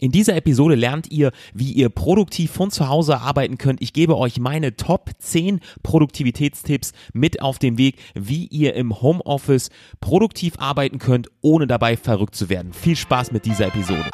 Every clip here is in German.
In dieser Episode lernt ihr, wie ihr produktiv von zu Hause arbeiten könnt. Ich gebe euch meine Top 10 Produktivitätstipps mit auf den Weg, wie ihr im Homeoffice produktiv arbeiten könnt, ohne dabei verrückt zu werden. Viel Spaß mit dieser Episode.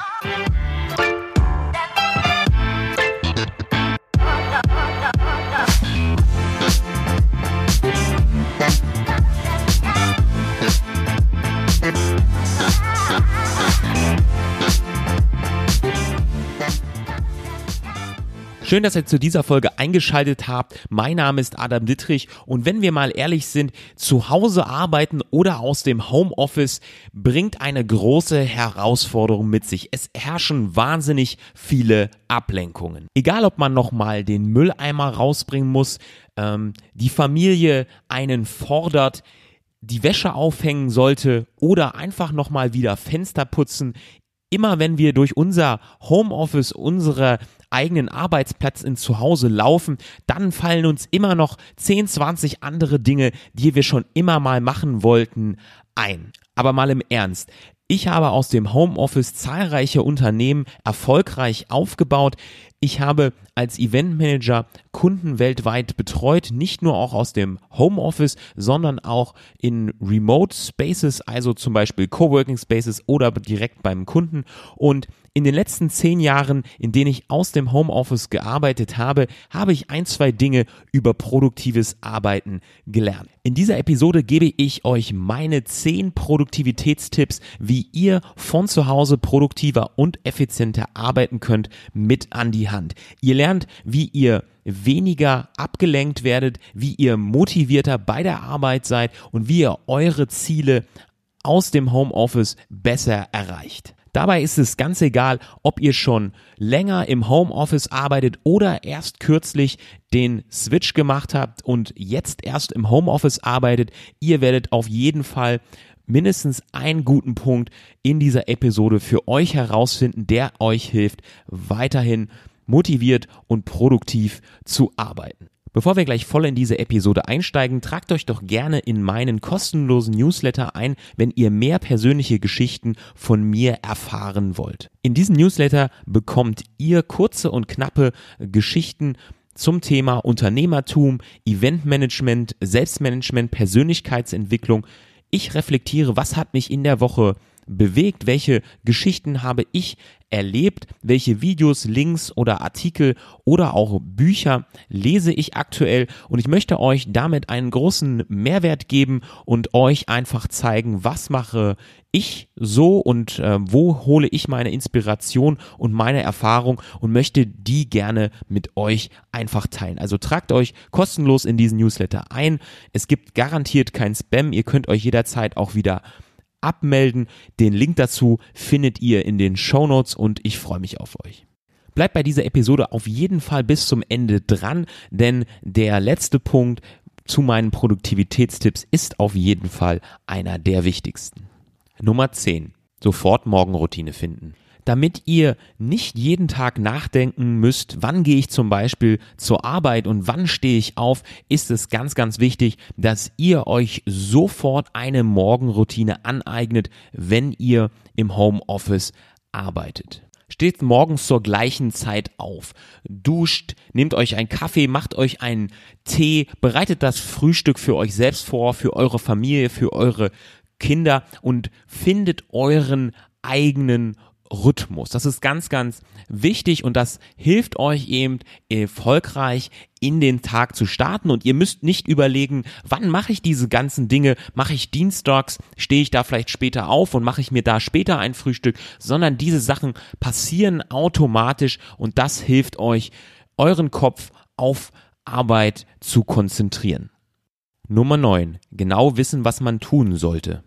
Schön, dass ihr zu dieser Folge eingeschaltet habt. Mein Name ist Adam Dittrich und wenn wir mal ehrlich sind, zu Hause arbeiten oder aus dem Homeoffice bringt eine große Herausforderung mit sich. Es herrschen wahnsinnig viele Ablenkungen. Egal, ob man nochmal den Mülleimer rausbringen muss, ähm, die Familie einen fordert, die Wäsche aufhängen sollte oder einfach nochmal wieder Fenster putzen. Immer wenn wir durch unser Homeoffice, unsere eigenen Arbeitsplatz ins Zuhause laufen, dann fallen uns immer noch 10, 20 andere Dinge, die wir schon immer mal machen wollten, ein. Aber mal im Ernst. Ich habe aus dem Homeoffice zahlreiche Unternehmen erfolgreich aufgebaut. Ich habe als Eventmanager Kunden weltweit betreut, nicht nur auch aus dem Homeoffice, sondern auch in Remote Spaces, also zum Beispiel Coworking Spaces oder direkt beim Kunden. Und in den letzten zehn Jahren, in denen ich aus dem Homeoffice gearbeitet habe, habe ich ein, zwei Dinge über produktives Arbeiten gelernt. In dieser Episode gebe ich euch meine zehn Produktivitätstipps, wie ihr von zu Hause produktiver und effizienter arbeiten könnt, mit an die Hand. Ihr lernt, wie ihr weniger abgelenkt werdet, wie ihr motivierter bei der Arbeit seid und wie ihr eure Ziele aus dem Homeoffice besser erreicht. Dabei ist es ganz egal, ob ihr schon länger im Homeoffice arbeitet oder erst kürzlich den Switch gemacht habt und jetzt erst im Homeoffice arbeitet. Ihr werdet auf jeden Fall mindestens einen guten Punkt in dieser Episode für euch herausfinden, der euch hilft, weiterhin motiviert und produktiv zu arbeiten. Bevor wir gleich voll in diese Episode einsteigen, tragt euch doch gerne in meinen kostenlosen Newsletter ein, wenn ihr mehr persönliche Geschichten von mir erfahren wollt. In diesem Newsletter bekommt ihr kurze und knappe Geschichten zum Thema Unternehmertum, Eventmanagement, Selbstmanagement, Persönlichkeitsentwicklung. Ich reflektiere, was hat mich in der Woche bewegt, welche Geschichten habe ich erlebt, welche Videos, Links oder Artikel oder auch Bücher lese ich aktuell und ich möchte euch damit einen großen Mehrwert geben und euch einfach zeigen, was mache ich so und äh, wo hole ich meine Inspiration und meine Erfahrung und möchte die gerne mit euch einfach teilen. Also tragt euch kostenlos in diesen Newsletter ein. Es gibt garantiert kein Spam. Ihr könnt euch jederzeit auch wieder abmelden. Den Link dazu findet ihr in den Show Notes und ich freue mich auf euch. Bleibt bei dieser Episode auf jeden Fall bis zum Ende dran, denn der letzte Punkt zu meinen Produktivitätstipps ist auf jeden Fall einer der wichtigsten. Nummer 10. Sofort Morgenroutine finden damit ihr nicht jeden Tag nachdenken müsst, wann gehe ich zum Beispiel zur Arbeit und wann stehe ich auf, ist es ganz, ganz wichtig, dass ihr euch sofort eine Morgenroutine aneignet, wenn ihr im Homeoffice arbeitet. Steht morgens zur gleichen Zeit auf, duscht, nehmt euch einen Kaffee, macht euch einen Tee, bereitet das Frühstück für euch selbst vor, für eure Familie, für eure Kinder und findet euren eigenen Rhythmus. Das ist ganz, ganz wichtig und das hilft euch eben erfolgreich in den Tag zu starten und ihr müsst nicht überlegen, wann mache ich diese ganzen Dinge, mache ich dienstags, stehe ich da vielleicht später auf und mache ich mir da später ein Frühstück, sondern diese Sachen passieren automatisch und das hilft euch, euren Kopf auf Arbeit zu konzentrieren. Nummer 9. Genau wissen, was man tun sollte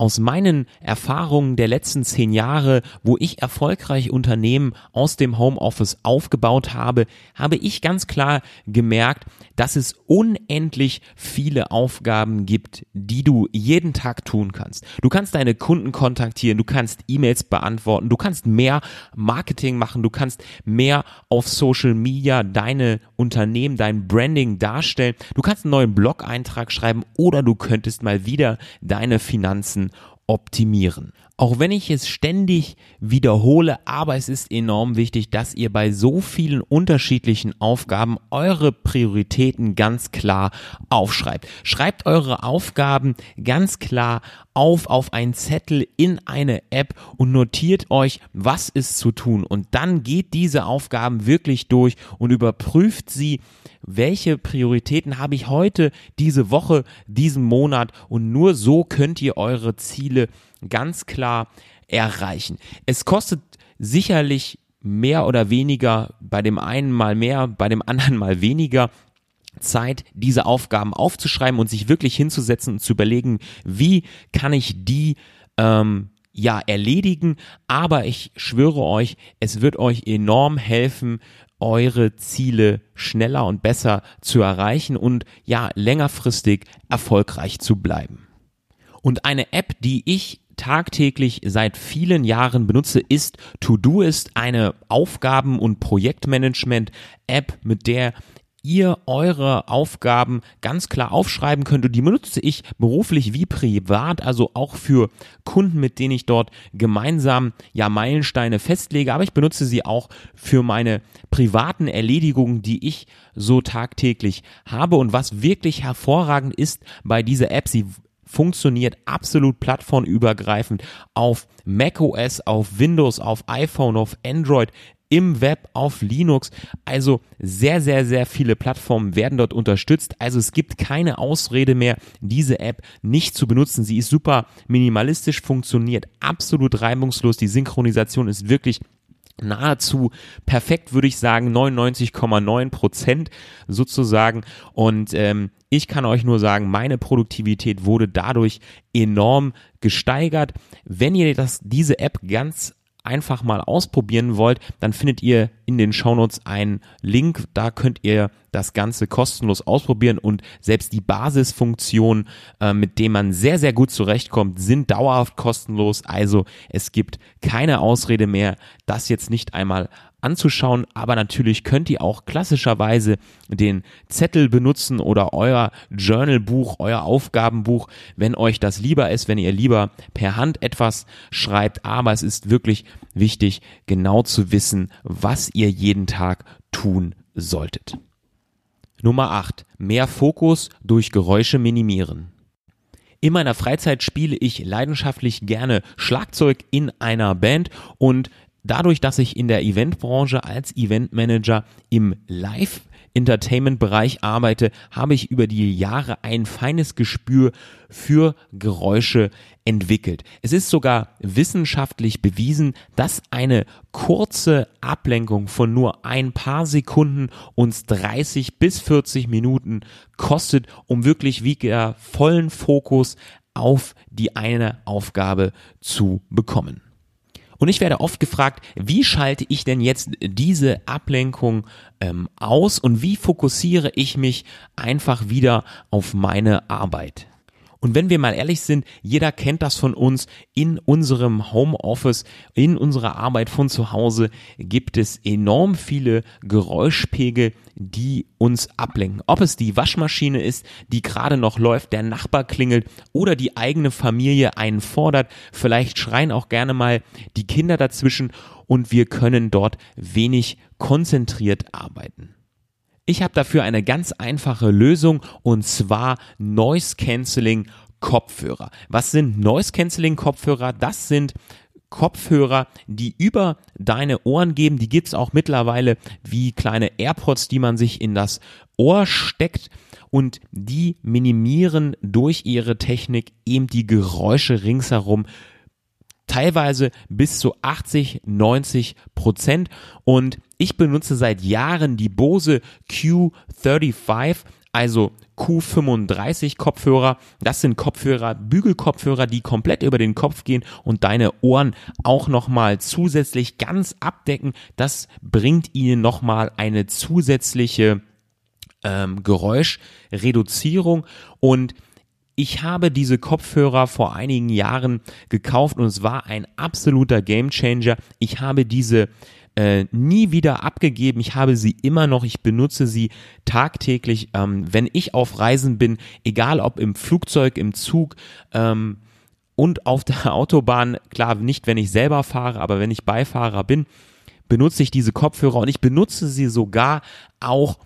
aus meinen Erfahrungen der letzten zehn Jahre, wo ich erfolgreich Unternehmen aus dem Homeoffice aufgebaut habe, habe ich ganz klar gemerkt, dass es unendlich viele Aufgaben gibt, die du jeden Tag tun kannst. Du kannst deine Kunden kontaktieren, du kannst E-Mails beantworten, du kannst mehr Marketing machen, du kannst mehr auf Social Media deine Unternehmen, dein Branding darstellen, du kannst einen neuen Blog-Eintrag schreiben oder du könntest mal wieder deine Finanzen optimieren. Auch wenn ich es ständig wiederhole, aber es ist enorm wichtig, dass ihr bei so vielen unterschiedlichen Aufgaben eure Prioritäten ganz klar aufschreibt. Schreibt eure Aufgaben ganz klar auf auf einen Zettel in eine App und notiert euch, was ist zu tun. Und dann geht diese Aufgaben wirklich durch und überprüft sie, welche Prioritäten habe ich heute, diese Woche, diesen Monat und nur so könnt ihr eure Ziele ganz klar erreichen. Es kostet sicherlich mehr oder weniger, bei dem einen mal mehr, bei dem anderen mal weniger. Zeit, diese Aufgaben aufzuschreiben und sich wirklich hinzusetzen und zu überlegen, wie kann ich die ähm, ja erledigen. Aber ich schwöre euch, es wird euch enorm helfen, eure Ziele schneller und besser zu erreichen und ja längerfristig erfolgreich zu bleiben. Und eine App, die ich tagtäglich seit vielen Jahren benutze, ist To-Do eine Aufgaben- und Projektmanagement-App, mit der ihr eure Aufgaben ganz klar aufschreiben könnt. Und die benutze ich beruflich wie privat, also auch für Kunden, mit denen ich dort gemeinsam ja Meilensteine festlege. Aber ich benutze sie auch für meine privaten Erledigungen, die ich so tagtäglich habe. Und was wirklich hervorragend ist bei dieser App, sie funktioniert absolut plattformübergreifend auf macOS, auf Windows, auf iPhone, auf Android, im Web, auf Linux. Also sehr, sehr, sehr viele Plattformen werden dort unterstützt. Also es gibt keine Ausrede mehr, diese App nicht zu benutzen. Sie ist super minimalistisch, funktioniert absolut reibungslos. Die Synchronisation ist wirklich nahezu perfekt, würde ich sagen, 99,9 Prozent sozusagen. Und ähm, ich kann euch nur sagen, meine Produktivität wurde dadurch enorm gesteigert. Wenn ihr das, diese App ganz einfach mal ausprobieren wollt, dann findet ihr in den Shownotes einen Link. Da könnt ihr das Ganze kostenlos ausprobieren und selbst die Basisfunktionen, äh, mit denen man sehr, sehr gut zurechtkommt, sind dauerhaft kostenlos. Also es gibt keine Ausrede mehr, das jetzt nicht einmal anzuschauen, aber natürlich könnt ihr auch klassischerweise den Zettel benutzen oder euer Journalbuch, euer Aufgabenbuch, wenn euch das lieber ist, wenn ihr lieber per Hand etwas schreibt, aber es ist wirklich wichtig, genau zu wissen, was ihr jeden Tag tun solltet. Nummer 8. Mehr Fokus durch Geräusche minimieren. In meiner Freizeit spiele ich leidenschaftlich gerne Schlagzeug in einer Band und dadurch, dass ich in der Eventbranche als Eventmanager im Live Entertainment-Bereich arbeite, habe ich über die Jahre ein feines Gespür für Geräusche entwickelt. Es ist sogar wissenschaftlich bewiesen, dass eine kurze Ablenkung von nur ein paar Sekunden uns 30 bis 40 Minuten kostet, um wirklich wieder vollen Fokus auf die eine Aufgabe zu bekommen. Und ich werde oft gefragt, wie schalte ich denn jetzt diese Ablenkung ähm, aus und wie fokussiere ich mich einfach wieder auf meine Arbeit? Und wenn wir mal ehrlich sind, jeder kennt das von uns. In unserem Homeoffice, in unserer Arbeit von zu Hause gibt es enorm viele Geräuschpegel, die uns ablenken. Ob es die Waschmaschine ist, die gerade noch läuft, der Nachbar klingelt oder die eigene Familie einen fordert. Vielleicht schreien auch gerne mal die Kinder dazwischen und wir können dort wenig konzentriert arbeiten. Ich habe dafür eine ganz einfache Lösung und zwar Noise Cancelling Kopfhörer. Was sind Noise Cancelling Kopfhörer? Das sind Kopfhörer, die über deine Ohren geben. Die gibt's auch mittlerweile wie kleine AirPods, die man sich in das Ohr steckt und die minimieren durch ihre Technik eben die Geräusche ringsherum teilweise bis zu 80, 90 Prozent. Und ich benutze seit Jahren die Bose Q35, also Q35 Kopfhörer. Das sind Kopfhörer, Bügelkopfhörer, die komplett über den Kopf gehen und deine Ohren auch nochmal zusätzlich ganz abdecken. Das bringt ihnen nochmal eine zusätzliche ähm, Geräuschreduzierung und ich habe diese Kopfhörer vor einigen Jahren gekauft und es war ein absoluter Gamechanger. Ich habe diese äh, nie wieder abgegeben. Ich habe sie immer noch. Ich benutze sie tagtäglich, ähm, wenn ich auf Reisen bin, egal ob im Flugzeug, im Zug. Ähm, und auf der Autobahn, klar nicht, wenn ich selber fahre, aber wenn ich Beifahrer bin, benutze ich diese Kopfhörer und ich benutze sie sogar auch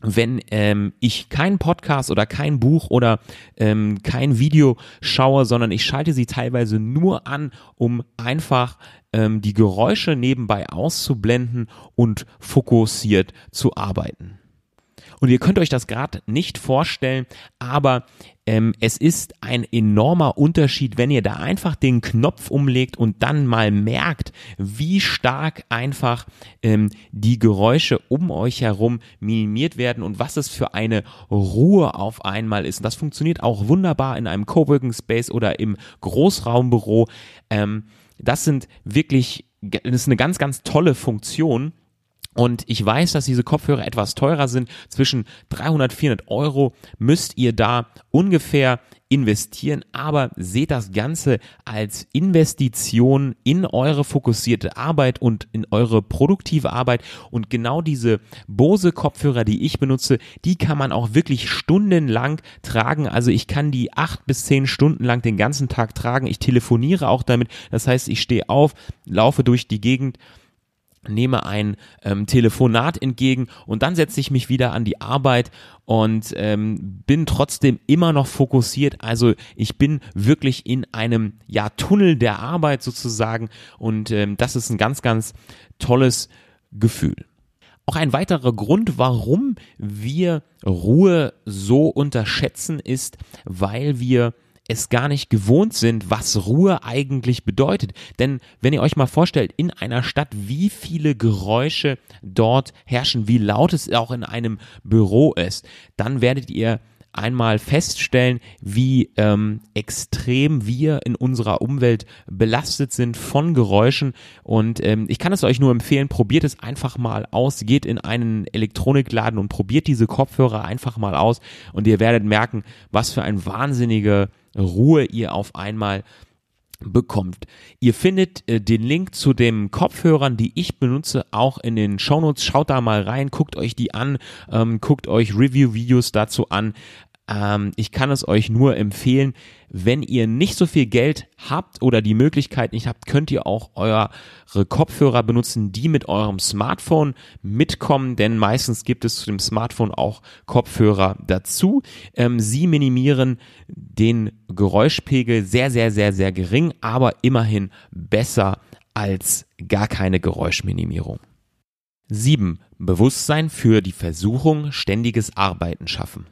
wenn ähm, ich keinen Podcast oder kein Buch oder ähm, kein Video schaue, sondern ich schalte sie teilweise nur an, um einfach ähm, die Geräusche nebenbei auszublenden und fokussiert zu arbeiten. Und ihr könnt euch das gerade nicht vorstellen, aber ähm, es ist ein enormer Unterschied, wenn ihr da einfach den Knopf umlegt und dann mal merkt, wie stark einfach ähm, die Geräusche um euch herum minimiert werden und was es für eine Ruhe auf einmal ist. Und das funktioniert auch wunderbar in einem Coworking Space oder im Großraumbüro. Ähm, das sind wirklich, das ist eine ganz, ganz tolle Funktion und ich weiß, dass diese Kopfhörer etwas teurer sind. Zwischen 300, 400 Euro müsst ihr da ungefähr investieren, aber seht das Ganze als Investition in eure fokussierte Arbeit und in eure produktive Arbeit. Und genau diese Bose Kopfhörer, die ich benutze, die kann man auch wirklich stundenlang tragen. Also ich kann die acht bis zehn Stunden lang den ganzen Tag tragen. Ich telefoniere auch damit. Das heißt, ich stehe auf, laufe durch die Gegend nehme ein ähm, Telefonat entgegen und dann setze ich mich wieder an die Arbeit und ähm, bin trotzdem immer noch fokussiert. Also ich bin wirklich in einem ja Tunnel der Arbeit sozusagen und ähm, das ist ein ganz ganz tolles Gefühl. Auch ein weiterer Grund, warum wir Ruhe so unterschätzen, ist, weil wir es gar nicht gewohnt sind, was Ruhe eigentlich bedeutet. Denn wenn ihr euch mal vorstellt, in einer Stadt, wie viele Geräusche dort herrschen, wie laut es auch in einem Büro ist, dann werdet ihr einmal feststellen, wie ähm, extrem wir in unserer Umwelt belastet sind von Geräuschen. Und ähm, ich kann es euch nur empfehlen, probiert es einfach mal aus, geht in einen Elektronikladen und probiert diese Kopfhörer einfach mal aus und ihr werdet merken, was für ein wahnsinniger Ruhe ihr auf einmal bekommt. Ihr findet äh, den Link zu den Kopfhörern, die ich benutze, auch in den Shownotes. Schaut da mal rein, guckt euch die an, ähm, guckt euch Review-Videos dazu an. Ähm, ich kann es euch nur empfehlen, wenn ihr nicht so viel Geld habt oder die Möglichkeit nicht habt, könnt ihr auch eure Kopfhörer benutzen, die mit eurem Smartphone mitkommen, denn meistens gibt es zu dem Smartphone auch Kopfhörer dazu. Ähm, sie minimieren den Geräuschpegel sehr, sehr, sehr, sehr gering, aber immerhin besser als gar keine Geräuschminimierung. 7. Bewusstsein für die Versuchung, ständiges Arbeiten schaffen.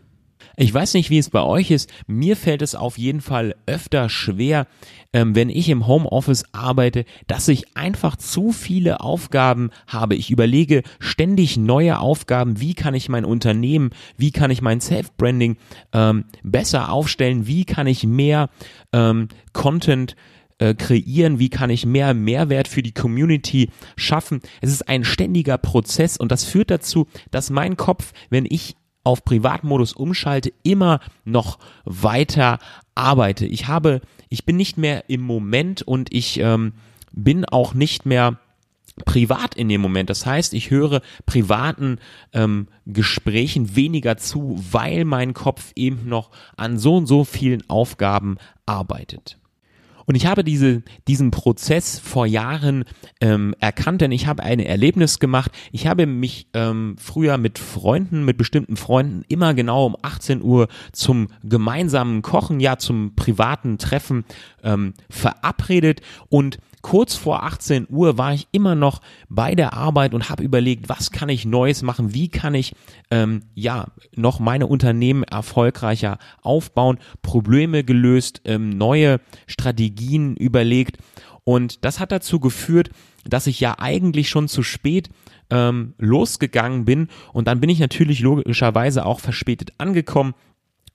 Ich weiß nicht, wie es bei euch ist. Mir fällt es auf jeden Fall öfter schwer, ähm, wenn ich im Homeoffice arbeite, dass ich einfach zu viele Aufgaben habe. Ich überlege ständig neue Aufgaben. Wie kann ich mein Unternehmen, wie kann ich mein Self-Branding ähm, besser aufstellen? Wie kann ich mehr ähm, Content äh, kreieren, wie kann ich mehr Mehrwert für die Community schaffen. Es ist ein ständiger Prozess und das führt dazu, dass mein Kopf, wenn ich auf Privatmodus umschalte, immer noch weiter arbeite. Ich habe, ich bin nicht mehr im Moment und ich ähm, bin auch nicht mehr privat in dem Moment. Das heißt, ich höre privaten ähm, Gesprächen weniger zu, weil mein Kopf eben noch an so und so vielen Aufgaben arbeitet. Und ich habe diese, diesen Prozess vor Jahren ähm, erkannt, denn ich habe ein Erlebnis gemacht. Ich habe mich ähm, früher mit Freunden, mit bestimmten Freunden immer genau um 18 Uhr zum gemeinsamen Kochen, ja zum privaten Treffen ähm, verabredet und kurz vor 18 Uhr war ich immer noch bei der Arbeit und habe überlegt, was kann ich Neues machen, wie kann ich ähm, ja noch meine Unternehmen erfolgreicher aufbauen, Probleme gelöst, ähm, neue Strategien überlegt. Und das hat dazu geführt, dass ich ja eigentlich schon zu spät ähm, losgegangen bin. Und dann bin ich natürlich logischerweise auch verspätet angekommen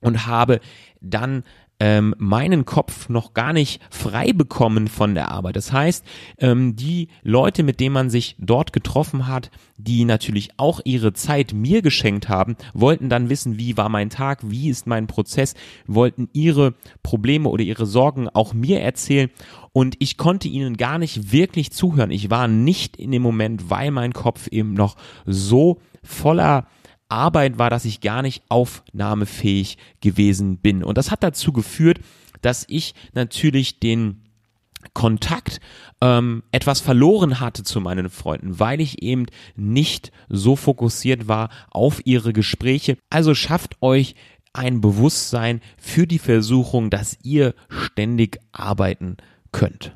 und habe dann ähm, meinen Kopf noch gar nicht frei bekommen von der Arbeit. Das heißt, ähm, die Leute, mit denen man sich dort getroffen hat, die natürlich auch ihre Zeit mir geschenkt haben, wollten dann wissen, wie war mein Tag, wie ist mein Prozess, wollten ihre Probleme oder ihre Sorgen auch mir erzählen und ich konnte ihnen gar nicht wirklich zuhören. Ich war nicht in dem Moment, weil mein Kopf eben noch so voller Arbeit war, dass ich gar nicht aufnahmefähig gewesen bin. Und das hat dazu geführt, dass ich natürlich den Kontakt ähm, etwas verloren hatte zu meinen Freunden, weil ich eben nicht so fokussiert war auf ihre Gespräche. Also schafft euch ein Bewusstsein für die Versuchung, dass ihr ständig arbeiten könnt.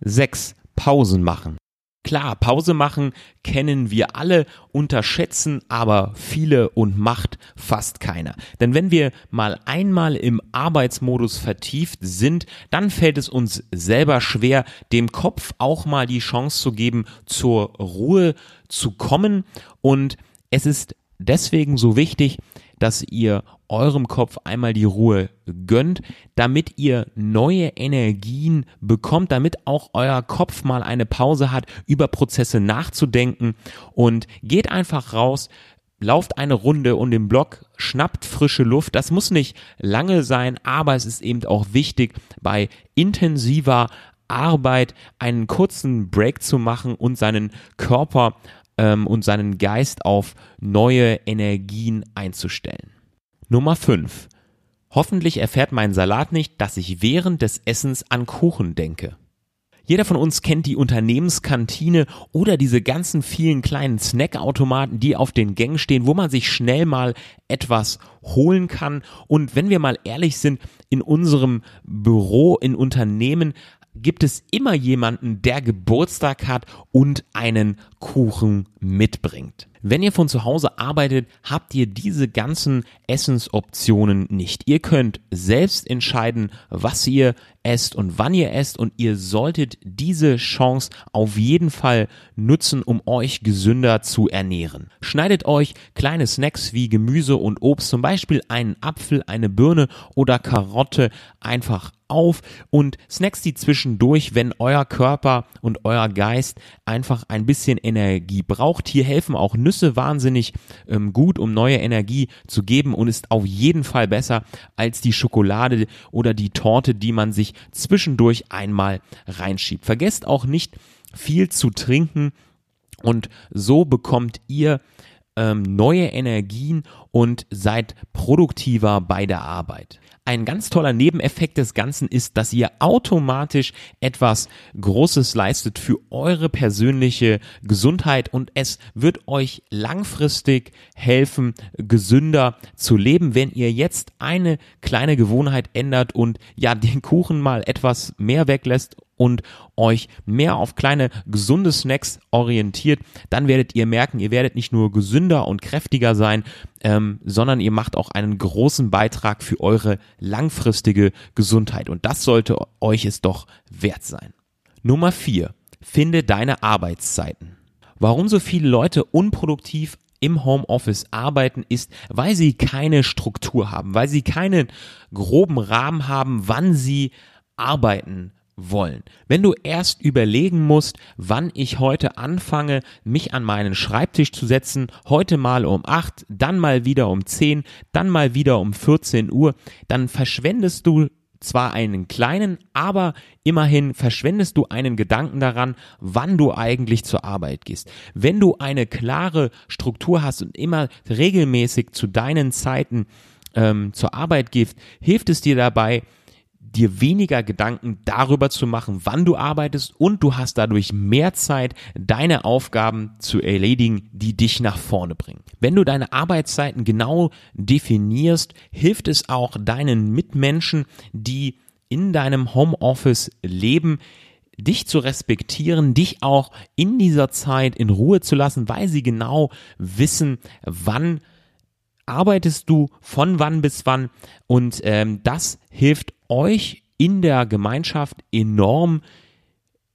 6. Pausen machen. Klar, Pause machen kennen wir alle, unterschätzen aber viele und macht fast keiner. Denn wenn wir mal einmal im Arbeitsmodus vertieft sind, dann fällt es uns selber schwer, dem Kopf auch mal die Chance zu geben, zur Ruhe zu kommen. Und es ist deswegen so wichtig, dass ihr eurem Kopf einmal die Ruhe gönnt, damit ihr neue Energien bekommt, damit auch euer Kopf mal eine Pause hat, über Prozesse nachzudenken und geht einfach raus, lauft eine Runde um den Block, schnappt frische Luft. Das muss nicht lange sein, aber es ist eben auch wichtig, bei intensiver Arbeit einen kurzen Break zu machen und seinen Körper ähm, und seinen Geist auf neue Energien einzustellen. Nummer 5. Hoffentlich erfährt mein Salat nicht, dass ich während des Essens an Kuchen denke. Jeder von uns kennt die Unternehmenskantine oder diese ganzen vielen kleinen Snackautomaten, die auf den Gängen stehen, wo man sich schnell mal etwas holen kann. Und wenn wir mal ehrlich sind, in unserem Büro, in Unternehmen gibt es immer jemanden, der Geburtstag hat und einen Kuchen mitbringt. Wenn ihr von zu Hause arbeitet, habt ihr diese ganzen Essensoptionen nicht. Ihr könnt selbst entscheiden, was ihr esst und wann ihr esst und ihr solltet diese Chance auf jeden Fall nutzen, um euch gesünder zu ernähren. Schneidet euch kleine Snacks wie Gemüse und Obst, zum Beispiel einen Apfel, eine Birne oder Karotte einfach auf und snacks die zwischendurch, wenn euer Körper und euer Geist einfach ein bisschen Energie braucht. Hier helfen auch Nüsse wahnsinnig ähm, gut, um neue Energie zu geben und ist auf jeden Fall besser als die Schokolade oder die Torte, die man sich zwischendurch einmal reinschiebt. Vergesst auch nicht viel zu trinken und so bekommt ihr ähm, neue Energien und seid produktiver bei der Arbeit. Ein ganz toller Nebeneffekt des Ganzen ist, dass ihr automatisch etwas Großes leistet für eure persönliche Gesundheit und es wird euch langfristig helfen, gesünder zu leben, wenn ihr jetzt eine kleine Gewohnheit ändert und ja den Kuchen mal etwas mehr weglässt und euch mehr auf kleine gesunde Snacks orientiert, dann werdet ihr merken, ihr werdet nicht nur gesünder und kräftiger sein, ähm, sondern ihr macht auch einen großen Beitrag für eure langfristige Gesundheit. Und das sollte euch es doch wert sein. Nummer vier: Finde deine Arbeitszeiten. Warum so viele Leute unproduktiv im Homeoffice arbeiten, ist, weil sie keine Struktur haben, weil sie keinen groben Rahmen haben, wann sie arbeiten wollen. Wenn du erst überlegen musst, wann ich heute anfange, mich an meinen Schreibtisch zu setzen, heute mal um 8, dann mal wieder um 10, dann mal wieder um 14 Uhr, dann verschwendest du zwar einen kleinen, aber immerhin verschwendest du einen Gedanken daran, wann du eigentlich zur Arbeit gehst. Wenn du eine klare Struktur hast und immer regelmäßig zu deinen Zeiten ähm, zur Arbeit gehst, hilft es dir dabei, dir weniger Gedanken darüber zu machen, wann du arbeitest und du hast dadurch mehr Zeit, deine Aufgaben zu erledigen, die dich nach vorne bringen. Wenn du deine Arbeitszeiten genau definierst, hilft es auch deinen Mitmenschen, die in deinem Homeoffice leben, dich zu respektieren, dich auch in dieser Zeit in Ruhe zu lassen, weil sie genau wissen, wann arbeitest du, von wann bis wann und ähm, das hilft euch in der Gemeinschaft enorm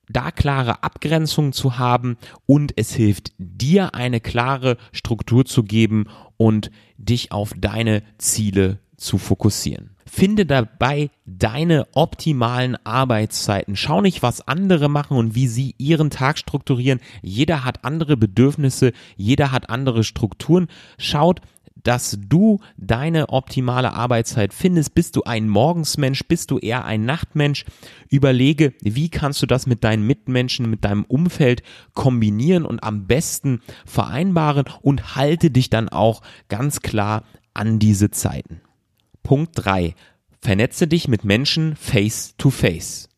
da klare Abgrenzungen zu haben und es hilft dir eine klare Struktur zu geben und dich auf deine Ziele zu fokussieren. Finde dabei deine optimalen Arbeitszeiten. Schau nicht, was andere machen und wie sie ihren Tag strukturieren. Jeder hat andere Bedürfnisse, jeder hat andere Strukturen. Schaut, dass du deine optimale Arbeitszeit findest. Bist du ein Morgensmensch? Bist du eher ein Nachtmensch? Überlege, wie kannst du das mit deinen Mitmenschen, mit deinem Umfeld kombinieren und am besten vereinbaren und halte dich dann auch ganz klar an diese Zeiten. Punkt drei: vernetze dich mit Menschen face to face.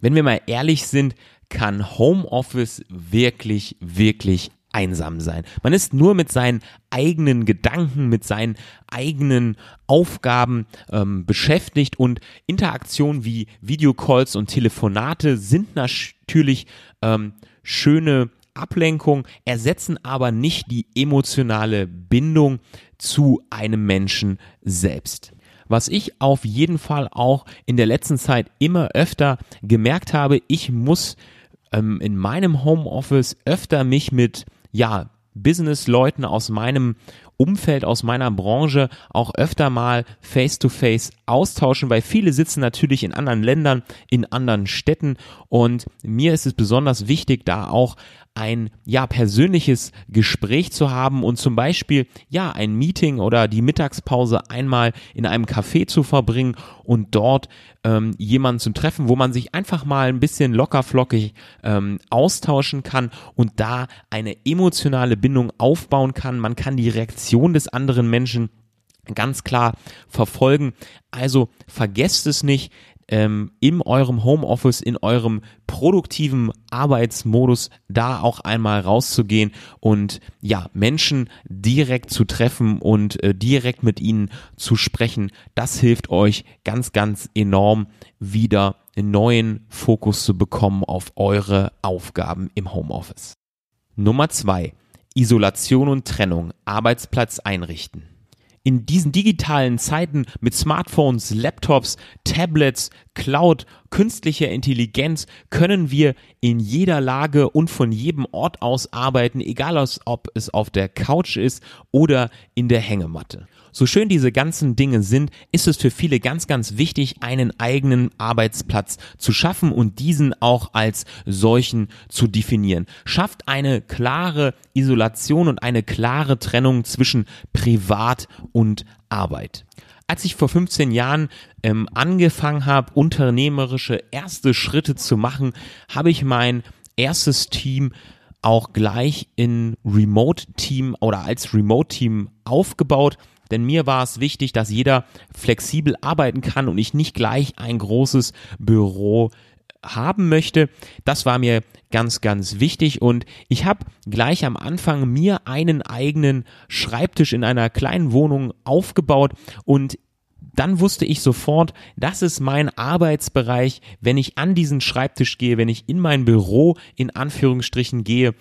Wenn wir mal ehrlich sind, kann Homeoffice wirklich, wirklich einsam sein. Man ist nur mit seinen eigenen Gedanken, mit seinen eigenen Aufgaben ähm, beschäftigt und Interaktionen wie Videocalls und Telefonate sind natürlich ähm, schöne Ablenkung, ersetzen aber nicht die emotionale Bindung zu einem Menschen selbst. Was ich auf jeden Fall auch in der letzten Zeit immer öfter gemerkt habe, ich muss ähm, in meinem Homeoffice öfter mich mit ja, Business-Leuten aus meinem Umfeld, aus meiner Branche auch öfter mal face-to-face -face austauschen, weil viele sitzen natürlich in anderen Ländern, in anderen Städten. Und mir ist es besonders wichtig, da auch ein ja persönliches Gespräch zu haben und zum Beispiel ja ein Meeting oder die Mittagspause einmal in einem Café zu verbringen und dort ähm, jemanden zu treffen, wo man sich einfach mal ein bisschen lockerflockig ähm, austauschen kann und da eine emotionale Bindung aufbauen kann. Man kann die Reaktion des anderen Menschen ganz klar verfolgen. Also vergesst es nicht, ähm, in eurem Homeoffice, in eurem produktiven Arbeitsmodus da auch einmal rauszugehen und ja, Menschen direkt zu treffen und äh, direkt mit ihnen zu sprechen. Das hilft euch ganz, ganz enorm wieder einen neuen Fokus zu bekommen auf eure Aufgaben im Homeoffice. Nummer zwei. Isolation und Trennung, Arbeitsplatz einrichten in diesen digitalen Zeiten mit Smartphones, Laptops, Tablets, Cloud, künstlicher Intelligenz können wir in jeder Lage und von jedem Ort aus arbeiten, egal ob es auf der Couch ist oder in der Hängematte. So schön diese ganzen Dinge sind, ist es für viele ganz, ganz wichtig, einen eigenen Arbeitsplatz zu schaffen und diesen auch als solchen zu definieren. Schafft eine klare Isolation und eine klare Trennung zwischen Privat und Arbeit. Als ich vor 15 Jahren ähm, angefangen habe, unternehmerische erste Schritte zu machen, habe ich mein erstes Team auch gleich in Remote-Team oder als Remote-Team aufgebaut denn mir war es wichtig, dass jeder flexibel arbeiten kann und ich nicht gleich ein großes Büro haben möchte. Das war mir ganz, ganz wichtig und ich habe gleich am Anfang mir einen eigenen Schreibtisch in einer kleinen Wohnung aufgebaut und dann wusste ich sofort, das ist mein Arbeitsbereich, wenn ich an diesen Schreibtisch gehe, wenn ich in mein Büro in Anführungsstrichen gehe,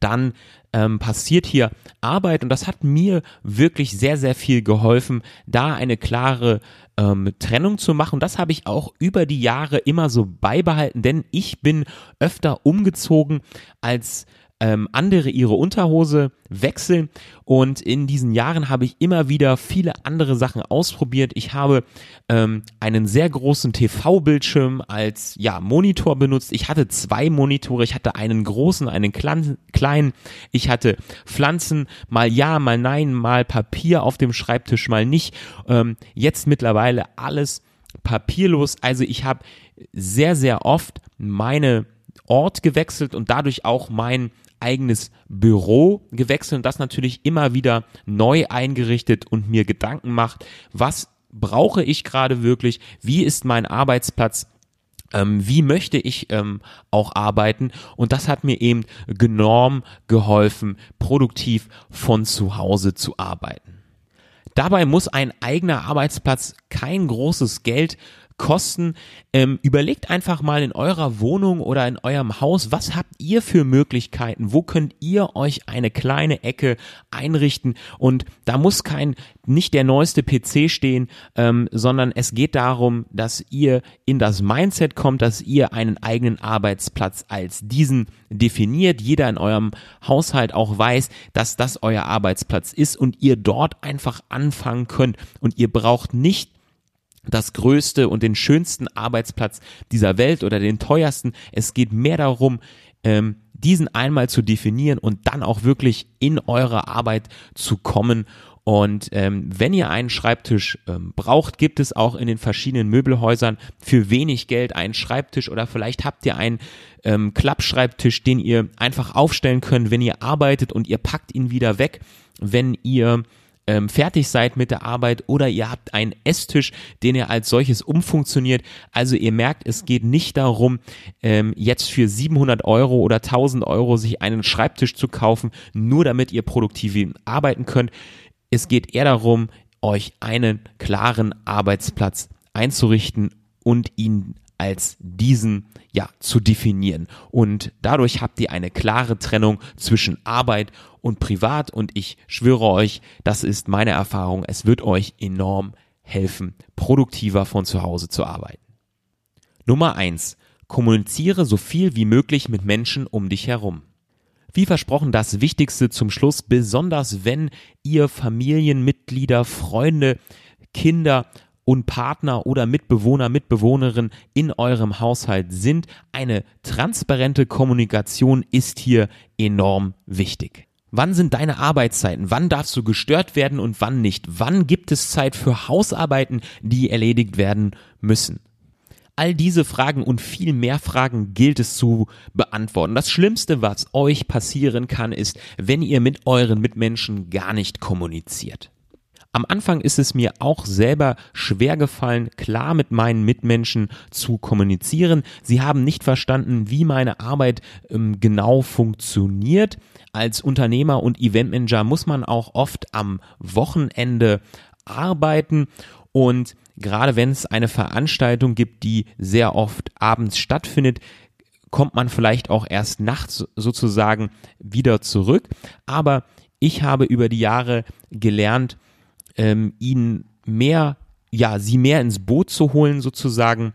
dann ähm, passiert hier Arbeit und das hat mir wirklich sehr, sehr viel geholfen, da eine klare ähm, Trennung zu machen. Das habe ich auch über die Jahre immer so beibehalten, denn ich bin öfter umgezogen als ähm, andere ihre Unterhose wechseln. Und in diesen Jahren habe ich immer wieder viele andere Sachen ausprobiert. Ich habe ähm, einen sehr großen TV-Bildschirm als ja, Monitor benutzt. Ich hatte zwei Monitore. Ich hatte einen großen, einen kleinen. Ich hatte Pflanzen, mal ja, mal nein, mal Papier auf dem Schreibtisch, mal nicht. Ähm, jetzt mittlerweile alles papierlos. Also ich habe sehr, sehr oft meine Ort gewechselt und dadurch auch mein eigenes Büro gewechselt und das natürlich immer wieder neu eingerichtet und mir Gedanken macht, was brauche ich gerade wirklich, wie ist mein Arbeitsplatz, ähm, wie möchte ich ähm, auch arbeiten? Und das hat mir eben enorm geholfen, produktiv von zu Hause zu arbeiten. Dabei muss ein eigener Arbeitsplatz kein großes Geld kosten. Ähm, überlegt einfach mal in eurer Wohnung oder in eurem Haus, was habt ihr für Möglichkeiten? Wo könnt ihr euch eine kleine Ecke einrichten? Und da muss kein, nicht der neueste PC stehen, ähm, sondern es geht darum, dass ihr in das Mindset kommt, dass ihr einen eigenen Arbeitsplatz als diesen definiert. Jeder in eurem Haushalt auch weiß, dass das euer Arbeitsplatz ist und ihr dort einfach anfangen könnt. Und ihr braucht nicht das größte und den schönsten Arbeitsplatz dieser Welt oder den teuersten. Es geht mehr darum, ähm, diesen einmal zu definieren und dann auch wirklich in eure Arbeit zu kommen. Und ähm, wenn ihr einen Schreibtisch ähm, braucht, gibt es auch in den verschiedenen Möbelhäusern für wenig Geld einen Schreibtisch oder vielleicht habt ihr einen ähm, Klappschreibtisch, den ihr einfach aufstellen könnt, wenn ihr arbeitet und ihr packt ihn wieder weg, wenn ihr ähm, fertig seid mit der Arbeit oder ihr habt einen Esstisch, den ihr als solches umfunktioniert. Also ihr merkt, es geht nicht darum, ähm, jetzt für 700 Euro oder 1000 Euro sich einen Schreibtisch zu kaufen, nur damit ihr produktiv arbeiten könnt. Es geht eher darum, euch einen klaren Arbeitsplatz einzurichten und ihn als diesen ja zu definieren und dadurch habt ihr eine klare Trennung zwischen Arbeit und Privat und ich schwöre euch, das ist meine Erfahrung, es wird euch enorm helfen, produktiver von zu Hause zu arbeiten. Nummer eins: Kommuniziere so viel wie möglich mit Menschen um dich herum. Wie versprochen, das Wichtigste zum Schluss, besonders wenn ihr Familienmitglieder, Freunde, Kinder und Partner oder Mitbewohner, Mitbewohnerin in eurem Haushalt sind. Eine transparente Kommunikation ist hier enorm wichtig. Wann sind deine Arbeitszeiten? Wann darfst du gestört werden und wann nicht? Wann gibt es Zeit für Hausarbeiten, die erledigt werden müssen? All diese Fragen und viel mehr Fragen gilt es zu beantworten. Das Schlimmste, was euch passieren kann, ist, wenn ihr mit euren Mitmenschen gar nicht kommuniziert. Am Anfang ist es mir auch selber schwer gefallen, klar mit meinen Mitmenschen zu kommunizieren. Sie haben nicht verstanden, wie meine Arbeit ähm, genau funktioniert. Als Unternehmer und Eventmanager muss man auch oft am Wochenende arbeiten und gerade wenn es eine Veranstaltung gibt, die sehr oft abends stattfindet, kommt man vielleicht auch erst nachts sozusagen wieder zurück. Aber ich habe über die Jahre gelernt, ähm, ihnen mehr, ja, sie mehr ins Boot zu holen sozusagen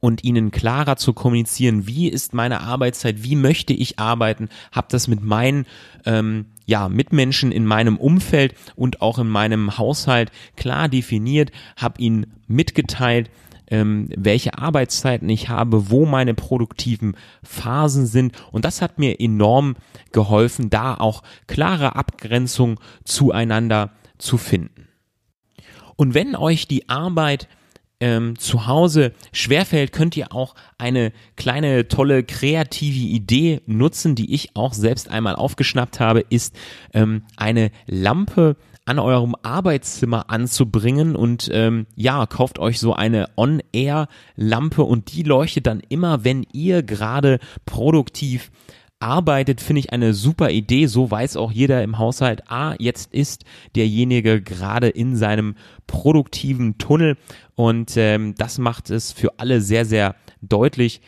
und ihnen klarer zu kommunizieren, wie ist meine Arbeitszeit, wie möchte ich arbeiten, habe das mit meinen ähm, ja, Mitmenschen in meinem Umfeld und auch in meinem Haushalt klar definiert, habe ihnen mitgeteilt, ähm, welche Arbeitszeiten ich habe, wo meine produktiven Phasen sind. Und das hat mir enorm geholfen, da auch klare Abgrenzung zueinander zu finden. Und wenn euch die Arbeit ähm, zu Hause schwerfällt, könnt ihr auch eine kleine, tolle, kreative Idee nutzen, die ich auch selbst einmal aufgeschnappt habe, ist ähm, eine Lampe an eurem Arbeitszimmer anzubringen und ähm, ja, kauft euch so eine On-Air-Lampe und die leuchtet dann immer, wenn ihr gerade produktiv arbeitet, finde ich eine super Idee. So weiß auch jeder im Haushalt, ah, jetzt ist derjenige gerade in seinem produktiven Tunnel und ähm, das macht es für alle sehr, sehr deutlich.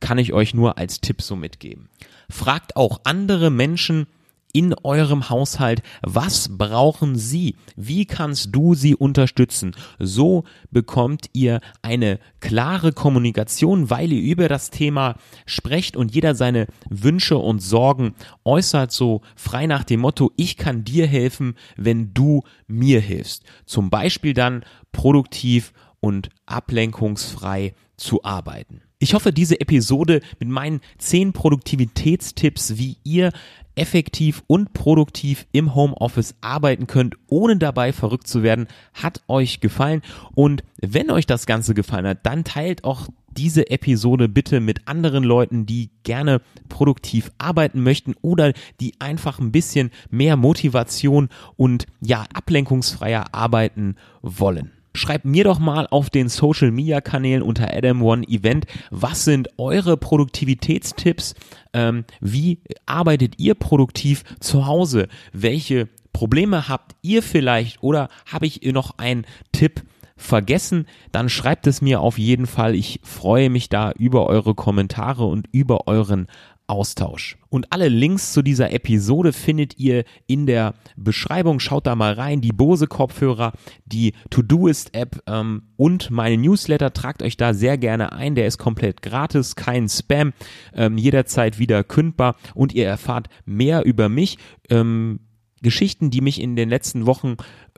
Kann ich euch nur als Tipp so mitgeben. Fragt auch andere Menschen, in eurem Haushalt, was brauchen sie? Wie kannst du sie unterstützen? So bekommt ihr eine klare Kommunikation, weil ihr über das Thema sprecht und jeder seine Wünsche und Sorgen äußert, so frei nach dem Motto, ich kann dir helfen, wenn du mir hilfst. Zum Beispiel dann produktiv und ablenkungsfrei zu arbeiten. Ich hoffe, diese Episode mit meinen zehn Produktivitätstipps, wie ihr effektiv und produktiv im Homeoffice arbeiten könnt, ohne dabei verrückt zu werden, hat euch gefallen. Und wenn euch das Ganze gefallen hat, dann teilt auch diese Episode bitte mit anderen Leuten, die gerne produktiv arbeiten möchten oder die einfach ein bisschen mehr Motivation und ja, ablenkungsfreier arbeiten wollen. Schreibt mir doch mal auf den Social Media Kanälen unter Adam One Event, was sind eure Produktivitätstipps? Ähm, wie arbeitet ihr produktiv zu Hause? Welche Probleme habt ihr vielleicht oder habe ich noch einen Tipp? vergessen, dann schreibt es mir auf jeden Fall. Ich freue mich da über eure Kommentare und über euren Austausch. Und alle Links zu dieser Episode findet ihr in der Beschreibung. Schaut da mal rein. Die Bose Kopfhörer, die Todoist App ähm, und meine Newsletter. Tragt euch da sehr gerne ein. Der ist komplett gratis, kein Spam, ähm, jederzeit wieder kündbar und ihr erfahrt mehr über mich. Ähm, Geschichten, die mich in den letzten Wochen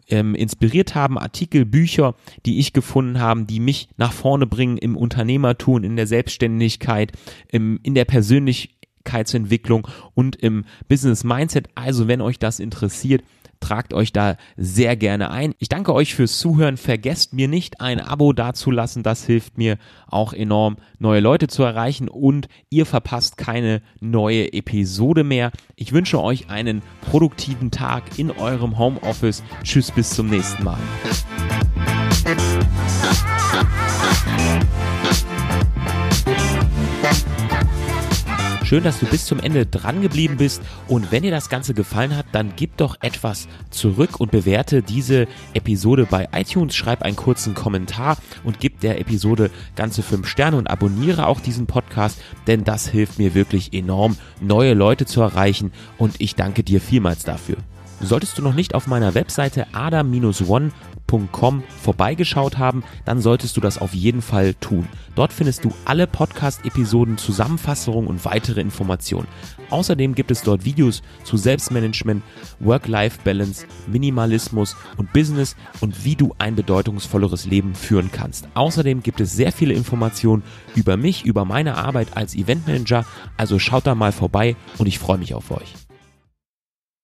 ähm, inspiriert haben, Artikel, Bücher, die ich gefunden habe, die mich nach vorne bringen im Unternehmertum, in der Selbstständigkeit, im, in der Persönlichkeit Persönlichkeitsentwicklung und im Business Mindset. Also wenn euch das interessiert, Tragt euch da sehr gerne ein. Ich danke euch fürs Zuhören. Vergesst mir nicht, ein Abo dazulassen. Das hilft mir auch enorm, neue Leute zu erreichen und ihr verpasst keine neue Episode mehr. Ich wünsche euch einen produktiven Tag in eurem Homeoffice. Tschüss, bis zum nächsten Mal. Schön, dass du bis zum Ende dran geblieben bist. Und wenn dir das Ganze gefallen hat, dann gib doch etwas zurück und bewerte diese Episode bei iTunes, schreib einen kurzen Kommentar und gib der Episode ganze 5 Sterne und abonniere auch diesen Podcast, denn das hilft mir wirklich enorm, neue Leute zu erreichen. Und ich danke dir vielmals dafür. Solltest du noch nicht auf meiner Webseite adam-one podcast.com vorbeigeschaut haben, dann solltest du das auf jeden Fall tun. Dort findest du alle Podcast-Episoden, Zusammenfassungen und weitere Informationen. Außerdem gibt es dort Videos zu Selbstmanagement, Work-Life-Balance, Minimalismus und Business und wie du ein bedeutungsvolleres Leben führen kannst. Außerdem gibt es sehr viele Informationen über mich, über meine Arbeit als Eventmanager. Also schaut da mal vorbei und ich freue mich auf euch.